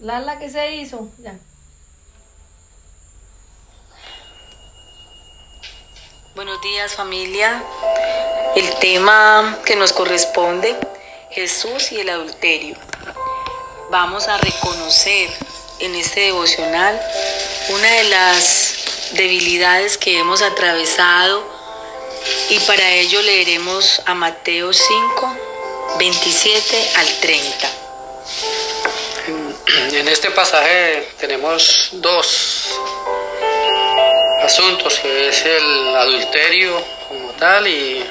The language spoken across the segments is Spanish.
Lala, ¿qué se hizo? Ya. Buenos días familia. El tema que nos corresponde, Jesús y el adulterio. Vamos a reconocer en este devocional una de las debilidades que hemos atravesado y para ello leeremos a Mateo 5, 27 al 30. En este pasaje tenemos dos asuntos, que es el adulterio como tal y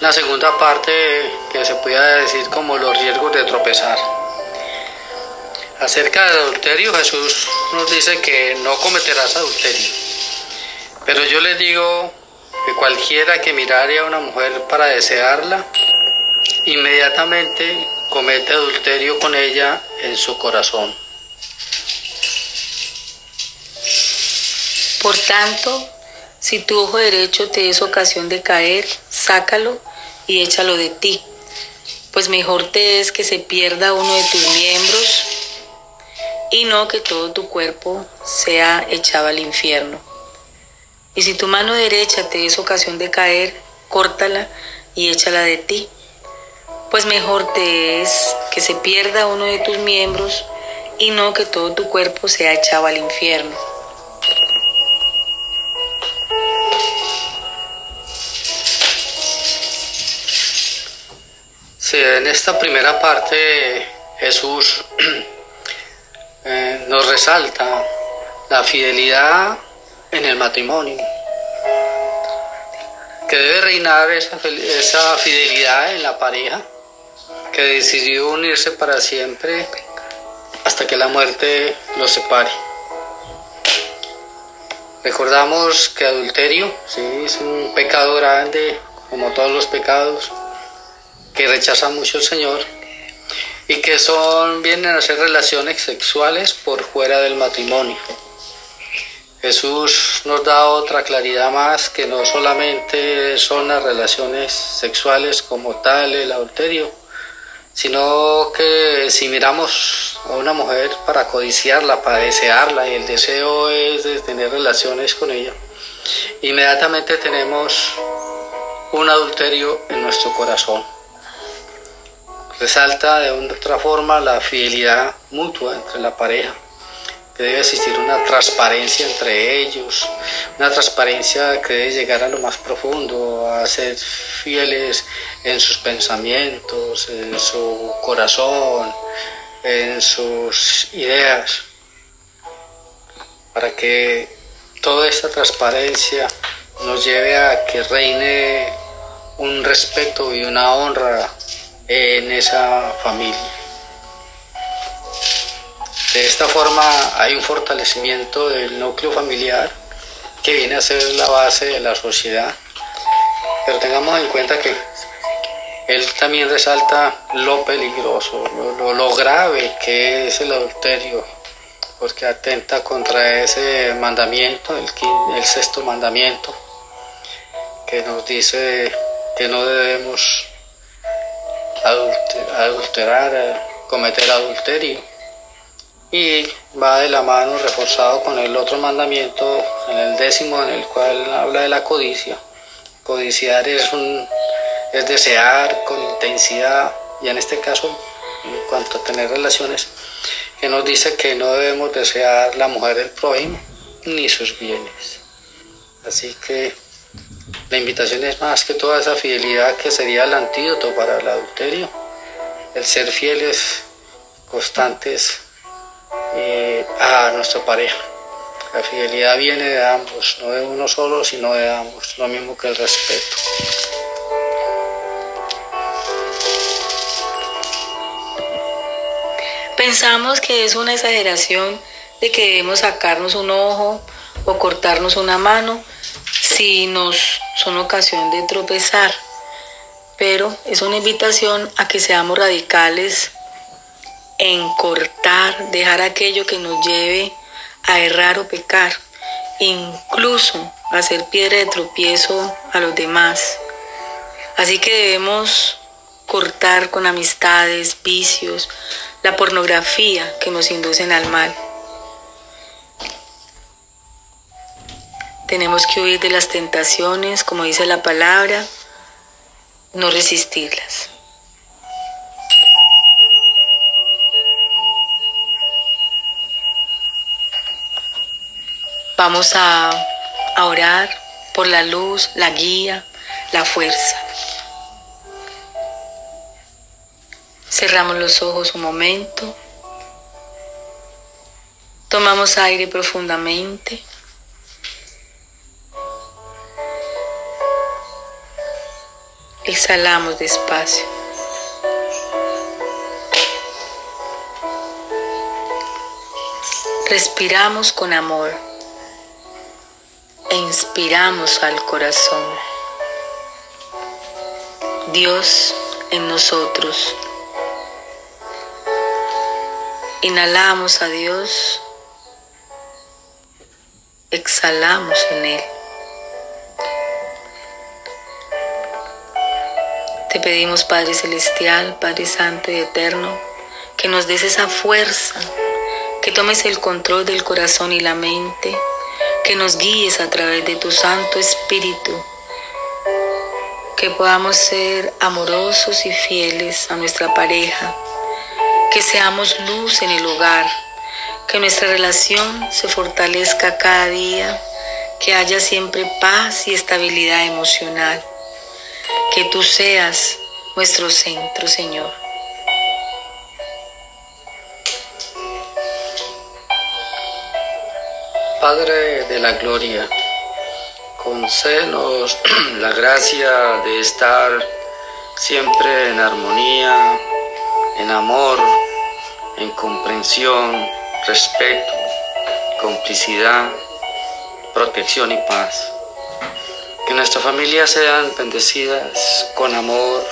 la segunda parte que se puede decir como los riesgos de tropezar. Acerca del adulterio, Jesús nos dice que no cometerás adulterio. Pero yo les digo que cualquiera que mirare a una mujer para desearla, inmediatamente comete adulterio con ella en su corazón. Por tanto, si tu ojo derecho te es ocasión de caer, sácalo y échalo de ti, pues mejor te es que se pierda uno de tus miembros y no que todo tu cuerpo sea echado al infierno. Y si tu mano derecha te es ocasión de caer, córtala y échala de ti, pues mejor te es que se pierda uno de tus miembros y no que todo tu cuerpo sea echado al infierno. Sí, en esta primera parte Jesús eh, nos resalta la fidelidad en el matrimonio, que debe reinar esa, esa fidelidad en la pareja, que decidió unirse para siempre hasta que la muerte los separe. Recordamos que adulterio es un pecado grande, como todos los pecados, que rechaza mucho el Señor y que son vienen a ser relaciones sexuales por fuera del matrimonio. Jesús nos da otra claridad más que no solamente son las relaciones sexuales como tal el adulterio, sino que si miramos a una mujer para codiciarla, para desearla y el deseo es de tener relaciones con ella, inmediatamente tenemos un adulterio en nuestro corazón. Resalta de otra forma la fidelidad mutua entre la pareja, debe existir una transparencia entre ellos, una transparencia que debe llegar a lo más profundo, a ser fieles en sus pensamientos, en su corazón, en sus ideas, para que toda esta transparencia nos lleve a que reine un respeto y una honra en esa familia. De esta forma hay un fortalecimiento del núcleo familiar que viene a ser la base de la sociedad. Pero tengamos en cuenta que él también resalta lo peligroso, lo, grave que es el adulterio, porque atenta contra ese mandamiento, el, el sexto mandamiento, que nos dice que no debemos adulterar, cometer adulterio. Y va de la mano reforzado con el otro mandamiento, en el décimo, en el cual habla de la codicia. Codiciar es, un, es desear con intensidad, y en este caso, en cuanto a tener relaciones, que nos dice que no debemos desear la mujer del prójimo ni sus bienes. Así que la invitación es más que toda esa fidelidad que sería el antídoto para el adulterio, el ser fieles, constantes eh, a nuestra pareja. La fidelidad viene de ambos, no de uno solo, sino de ambos, lo mismo que el respeto. Pensamos que es una exageración de que debemos sacarnos un ojo o cortarnos una mano si nos son ocasión de tropezar, pero es una invitación a que seamos radicales en cortar, dejar aquello que nos lleve a errar o pecar, incluso hacer piedra de tropiezo a los demás. Así que debemos cortar con amistades, vicios, la pornografía que nos inducen al mal. Tenemos que huir de las tentaciones, como dice la palabra, no resistirlas. Vamos a, orar por la luz, la guía, la fuerza. Cerramos los ojos un momento. Tomamos aire profundamente. Exhalamos despacio. Respiramos con amor e inspiramos al corazón. Dios en nosotros. Inhalamos a Dios, exhalamos en Él. Te pedimos, Padre Celestial, Padre Santo y Eterno, que nos des esa fuerza, que tomes el control del corazón y la mente, que nos guíes a través de tu Santo Espíritu, que podamos ser amorosos y fieles a nuestra pareja, que seamos luz en el hogar, que nuestra relación se fortalezca cada día, que haya siempre paz y estabilidad emocional, que tú seas nuestro centro, Señor. Padre de la Gloria, concédenos la gracia de estar siempre en armonía, en amor, en comprensión, respeto, complicidad, protección y paz. Que nuestras familias sean bendecidas con amor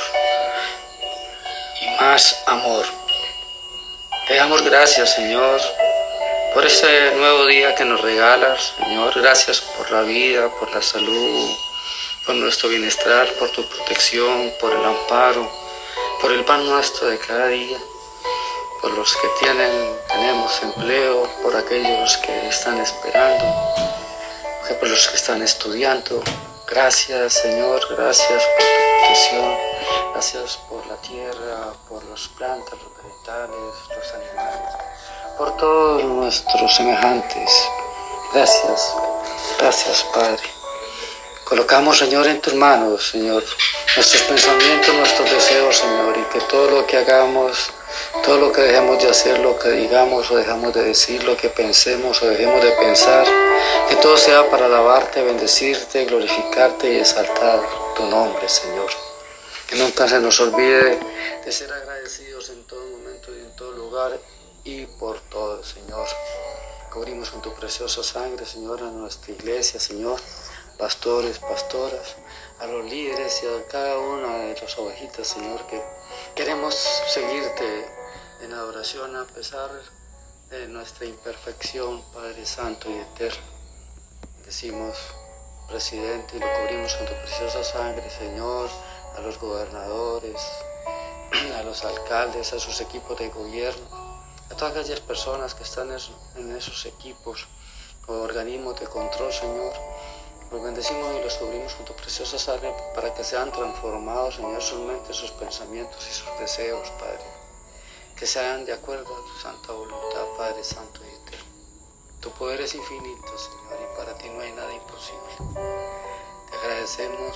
y más amor. Te damos gracias, Señor por este nuevo día que nos regalas, Señor. Gracias por la vida, por la salud, por nuestro bienestar, por tu protección, por el amparo, por el pan nuestro de cada día, por los que tienen, tenemos empleo, por aquellos que están esperando, por los que están estudiando. Gracias, Señor, gracias por tu protección, gracias por la tierra, por las plantas, los vegetales, los animales por todos nuestros semejantes. Gracias, gracias Padre. Colocamos, Señor, en tus manos, Señor, nuestros pensamientos, nuestros deseos, Señor, y que todo lo que hagamos, todo lo que dejemos de hacer, lo que digamos o dejamos de decir, lo que pensemos o dejemos de pensar, que todo sea para alabarte, bendecirte, glorificarte y exaltar tu nombre, Señor. Que nunca se nos olvide de ser agradecidos en todo momento y en todo lugar y por todo, Señor. Cubrimos con tu preciosa sangre, Señor, a nuestra iglesia, Señor, pastores, pastoras, a los líderes y a cada una de las ovejitas, Señor, que queremos seguirte en adoración a pesar de nuestra imperfección, Padre Santo y Eterno. Decimos, presidente, y lo cubrimos con tu preciosa sangre, Señor, a los gobernadores, a los alcaldes, a sus equipos de gobierno, a todas aquellas personas que están en esos equipos o organismos de control, Señor. Los bendecimos y los cubrimos con tu preciosa sangre para que sean transformados, Señor, sus mentes, sus pensamientos y sus deseos, Padre. Que sean de acuerdo a tu santa voluntad, Padre Santo y Eterno. Tu poder es infinito, Señor, y para ti no hay nada imposible. Te agradecemos.